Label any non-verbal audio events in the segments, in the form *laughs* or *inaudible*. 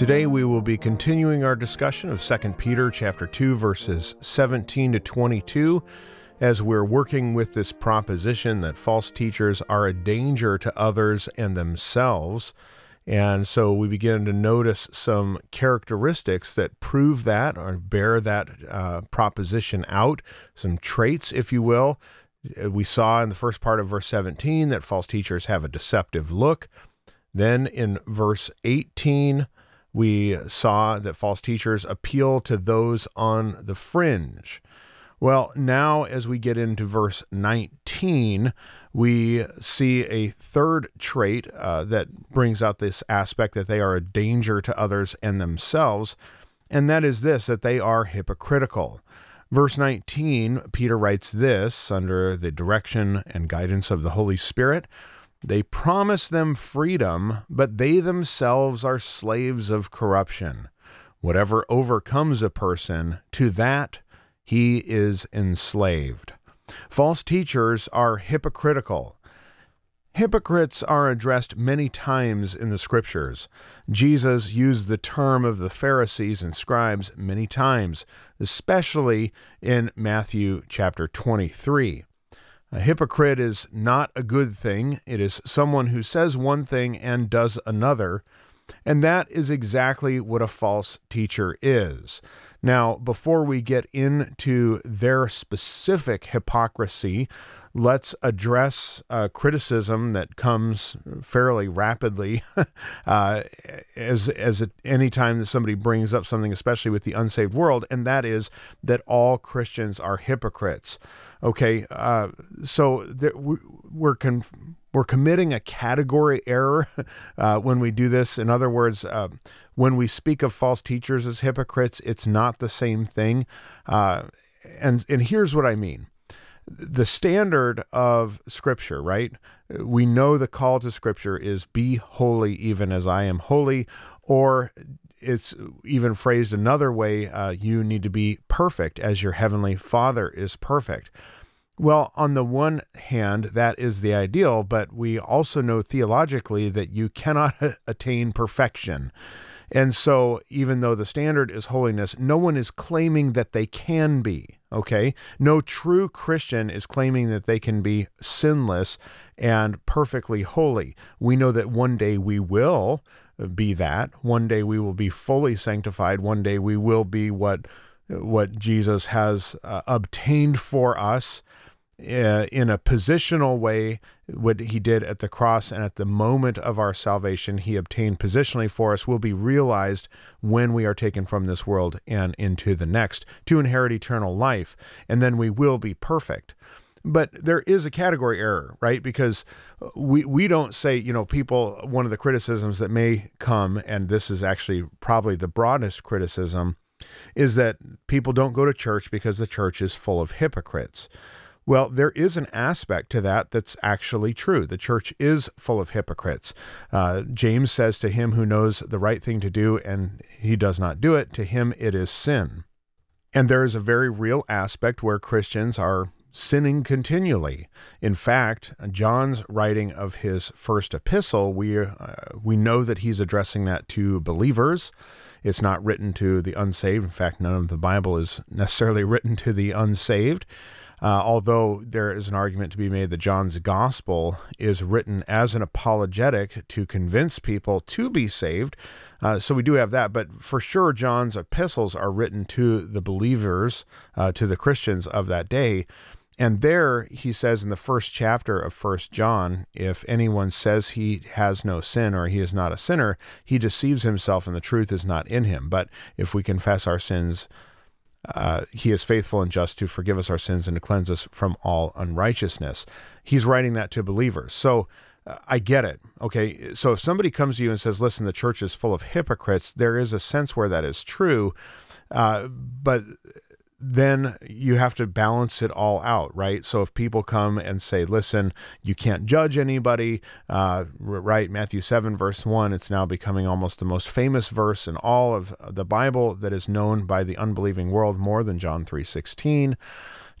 Today we will be continuing our discussion of 2 Peter chapter 2 verses 17 to 22 as we're working with this proposition that false teachers are a danger to others and themselves. And so we begin to notice some characteristics that prove that or bear that uh, proposition out, some traits, if you will. We saw in the first part of verse 17 that false teachers have a deceptive look. Then in verse 18, we saw that false teachers appeal to those on the fringe. Well, now as we get into verse 19, we see a third trait uh, that brings out this aspect that they are a danger to others and themselves, and that is this that they are hypocritical. Verse 19, Peter writes this under the direction and guidance of the Holy Spirit. They promise them freedom, but they themselves are slaves of corruption. Whatever overcomes a person, to that he is enslaved. False teachers are hypocritical. Hypocrites are addressed many times in the scriptures. Jesus used the term of the Pharisees and scribes many times, especially in Matthew chapter 23. A hypocrite is not a good thing. It is someone who says one thing and does another. And that is exactly what a false teacher is. Now, before we get into their specific hypocrisy, let's address uh, criticism that comes fairly rapidly *laughs* uh, as as any time that somebody brings up something, especially with the unsaved world, and that is that all Christians are hypocrites. Okay, uh, so there, we're we're committing a category error *laughs* uh, when we do this. In other words, uh, when we speak of false teachers as hypocrites, it's not the same thing. Uh, and and here's what I mean: the standard of Scripture, right? We know the call to Scripture is "Be holy, even as I am holy," or it's even phrased another way: uh, You need to be perfect as your heavenly Father is perfect. Well, on the one hand, that is the ideal, but we also know theologically that you cannot *laughs* attain perfection. And so, even though the standard is holiness, no one is claiming that they can be, okay? No true Christian is claiming that they can be sinless and perfectly holy. We know that one day we will be that. One day we will be fully sanctified. One day we will be what what Jesus has uh, obtained for us uh, in a positional way what he did at the cross and at the moment of our salvation he obtained positionally for us will be realized when we are taken from this world and into the next to inherit eternal life and then we will be perfect but there is a category error right because we we don't say you know people one of the criticisms that may come and this is actually probably the broadest criticism is that people don't go to church because the church is full of hypocrites well, there is an aspect to that that's actually true. The church is full of hypocrites. Uh, James says to him who knows the right thing to do and he does not do it, to him it is sin. And there is a very real aspect where Christians are sinning continually. In fact, John's writing of his first epistle, we uh, we know that he's addressing that to believers. It's not written to the unsaved. In fact, none of the Bible is necessarily *laughs* written to the unsaved. Uh, although there is an argument to be made that John's gospel is written as an apologetic to convince people to be saved. Uh, so we do have that, but for sure, John's epistles are written to the believers, uh, to the Christians of that day. And there he says in the first chapter of First John, if anyone says he has no sin or he is not a sinner, he deceives himself and the truth is not in him. But if we confess our sins, uh, he is faithful and just to forgive us our sins and to cleanse us from all unrighteousness. He's writing that to believers. So uh, I get it. Okay. So if somebody comes to you and says, listen, the church is full of hypocrites, there is a sense where that is true. Uh, but then you have to balance it all out, right? So if people come and say, listen, you can't judge anybody, uh, right? Matthew 7, verse 1, it's now becoming almost the most famous verse in all of the Bible that is known by the unbelieving world more than John 3 16.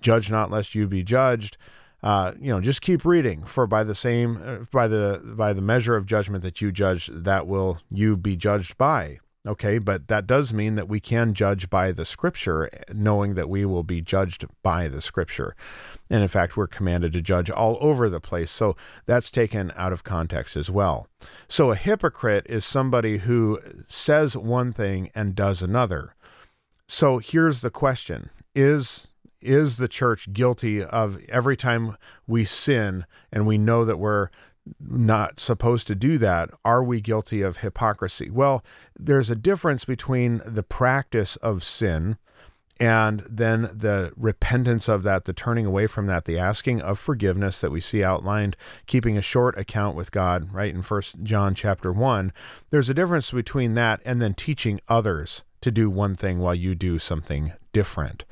Judge not lest you be judged. Uh, you know, just keep reading. For by the same, uh, by the by the measure of judgment that you judge, that will you be judged by. Okay, but that does mean that we can judge by the scripture, knowing that we will be judged by the scripture. And in fact, we're commanded to judge all over the place. So that's taken out of context as well. So a hypocrite is somebody who says one thing and does another. So here's the question Is is the church guilty of every time we sin and we know that we're not supposed to do that, are we guilty of hypocrisy? Well, there's a difference between the practice of sin and then the repentance of that, the turning away from that, the asking of forgiveness that we see outlined, keeping a short account with God, right in First John chapter 1. There's a difference between that and then teaching others to do one thing while you do something different.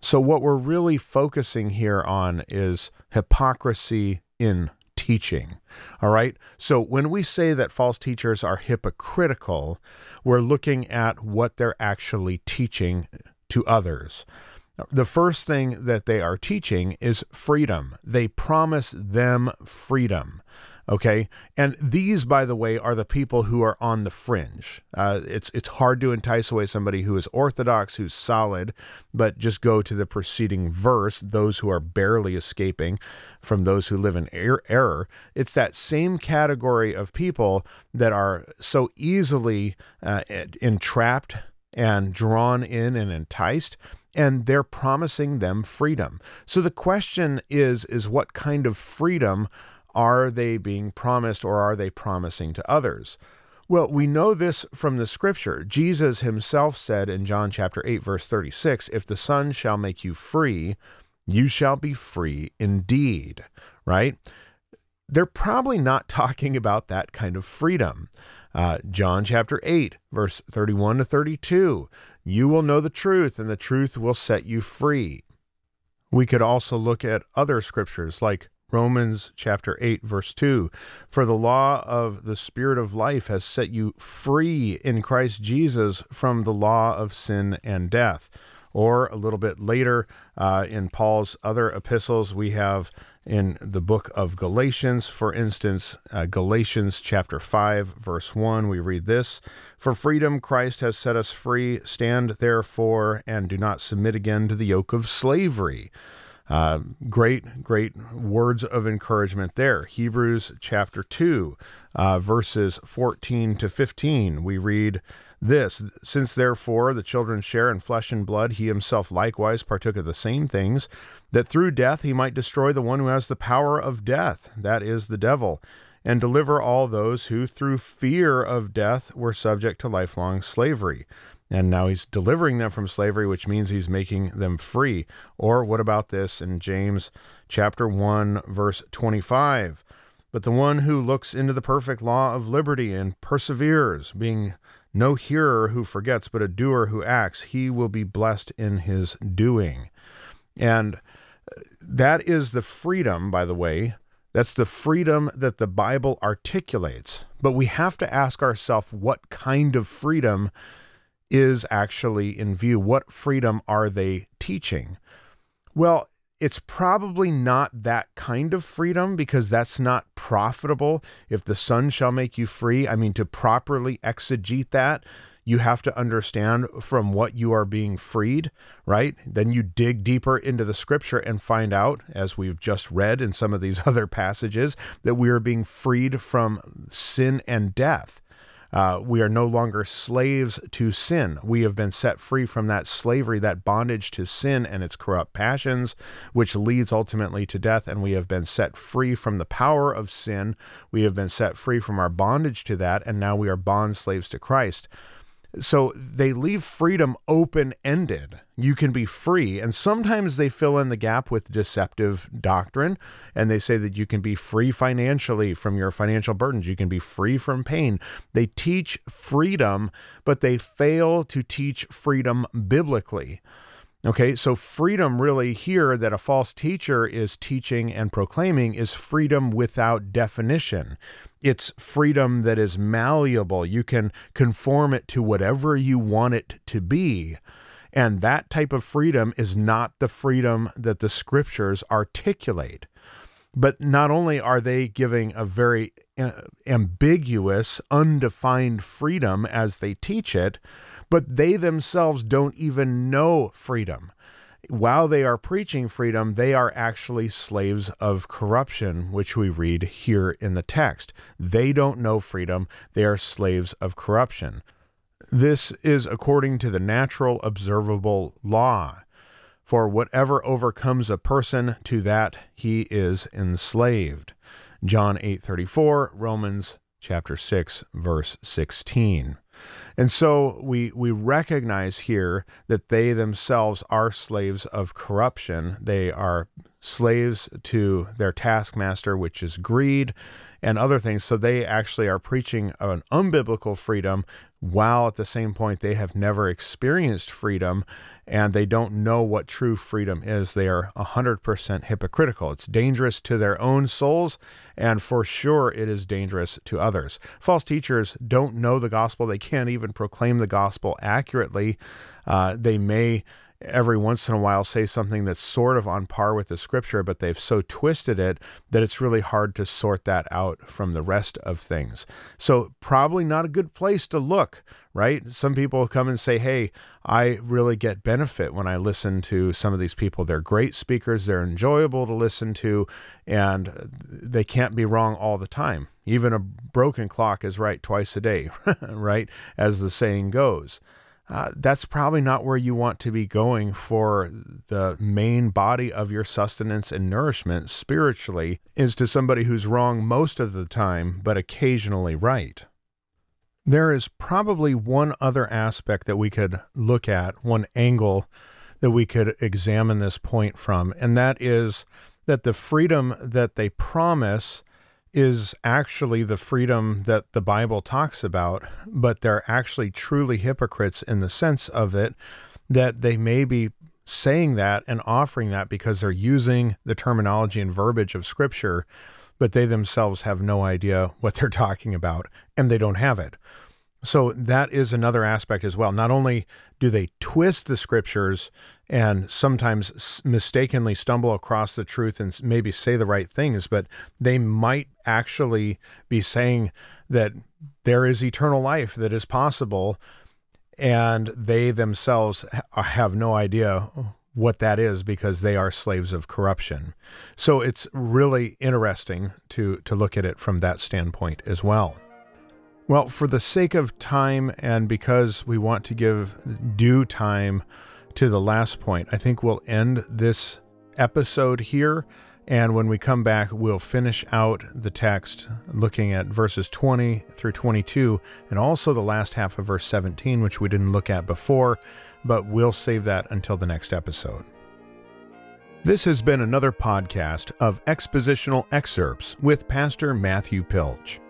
So, what we're really focusing here on is hypocrisy in teaching. All right. So when we say that false teachers are hypocritical, we're looking at what they're actually teaching to others. The first thing that they are teaching is freedom. They promise them freedom. Okay, and these, by the way, are the people who are on the fringe. Uh, it's it's hard to entice away somebody who is orthodox, who's solid, but just go to the preceding verse. Those who are barely escaping from those who live in er- error. It's that same category of people that are so easily uh, entrapped and drawn in and enticed and they're promising them freedom. So the question is is what kind of freedom are they being promised or are they promising to others? Well, we know this from the scripture. Jesus himself said in John chapter 8 verse 36, if the Son shall make you free, you shall be free indeed, right? They're probably not *laughs* talking about that kind of freedom. Uh, John chapter 8, verse 31 to 32. You will know the truth, and the truth will set you free. We could also look at other scriptures like Romans chapter 8, verse 2 For the law of the Spirit of life has set you free in Christ Jesus from the law of sin and death. Or a little bit later uh, in Paul's other epistles, we have in the book of Galatians, for instance, uh, Galatians chapter 5, verse 1, we read this For freedom Christ has set us free. Stand therefore and do not submit again to the yoke of slavery. Uh, great, great words of encouragement there. Hebrews chapter 2, uh, verses 14 to 15, we read this Since therefore the children share in flesh and blood, he himself likewise partook of the same things, that through death he might destroy the one who has the power of death, that is, the devil, and deliver all those who through fear of death were subject to lifelong slavery and now he's delivering them from slavery, which means he's making them free. Or what about this in James chapter 1 verse 25? But the one who looks into the perfect law of liberty and perseveres, being no hearer who forgets, but a doer who acts, he will be blessed in his doing. And uh, that is the freedom, by the way, that's the freedom that the Bible articulates. But we have to ask ourselves what kind of freedom is actually in view. What freedom are they teaching? Well, it's probably not that kind of freedom because that's not profitable. If the Son shall make you free, I mean, to properly exegete that, you have to understand from what you are being freed, right? Then you dig deeper into the scripture and find out, as we've just read in some of these *laughs* other passages, that we are being freed from sin and death. Uh, we are no longer slaves to sin. We have been set free from that slavery, that bondage to sin and its corrupt passions, which leads ultimately to death. And we have been set free from the power of sin. We have been set free from our bondage to that. And now we are bond slaves to Christ. So they leave freedom open ended. You can be free. And sometimes they fill in the gap with deceptive doctrine. And they say that you can be free financially from your financial burdens. You can be free from pain. They teach freedom, but they fail to teach freedom biblically. Okay, so freedom really here that a false teacher is teaching and proclaiming is freedom without definition. It's freedom that is malleable. You can conform it to whatever you want it to be. And that type of freedom is not the freedom that the scriptures articulate. But not only are they giving a very uh, ambiguous, undefined freedom as they teach it, but they themselves don't even know freedom. While they are preaching freedom, they are actually slaves of corruption, which we read here in the text. They don't know freedom, they are slaves of corruption. This is according to the natural observable law. For whatever overcomes a person, to that he is enslaved. John 8:34, Romans chapter 6 verse 16. And so we we recognize here that they themselves are slaves of corruption. They are slaves to their taskmaster, which is greed and other things. So they actually are preaching an unbiblical freedom while at the same point they have never experienced freedom and they don't know what true freedom is. They are 100% hypocritical. It's dangerous to their own souls, and for sure it is dangerous to others. False teachers don't know the gospel, they can't even proclaim the gospel accurately. Uh, they may every once in a while say something that's sort of on par with the scripture, but they've so twisted it that it's really hard to sort that out from the rest of things. So, probably not a good place to look, right? Some people come and say, Hey, I really get benefit when I listen to some of these people. They're great speakers, they're enjoyable to listen to, and they can't be wrong all the time. Even a broken clock is right twice a day, *laughs* right? As the saying goes uh, that's probably not where you want to be going for the main body of your sustenance and nourishment spiritually is to somebody who's wrong most of the time, but occasionally right. There is probably one other aspect that we could look at, one angle that we could examine this point from, and that is that the freedom that they promise is actually the freedom that the Bible talks about, but they're actually truly hypocrites in the sense of it that they may be saying that and offering that because they're using the terminology and verbiage of Scripture, but they themselves have no idea what they're talking about and they don't have it. So that is another aspect as well. Not only do they twist the scriptures and sometimes mistakenly stumble across the truth and maybe say the right things, but they might actually be saying that there is eternal life that is possible, and they themselves uh, have no idea what that is because they are slaves of corruption. So it's really interesting to to look at it from that standpoint as well. Well, for the sake of time and because we want to give due time to the last point, I think we'll end this episode here. And when we come back, we'll finish out the text looking at verses 20 through 22 and also the last half of verse 17, which we didn't look at before, but we'll save that until the next episode. This has been another podcast of expositional excerpts with Pastor Matthew Pilch.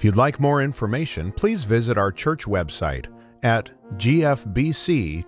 If you'd like more information, please visit our church website at gfbc.net.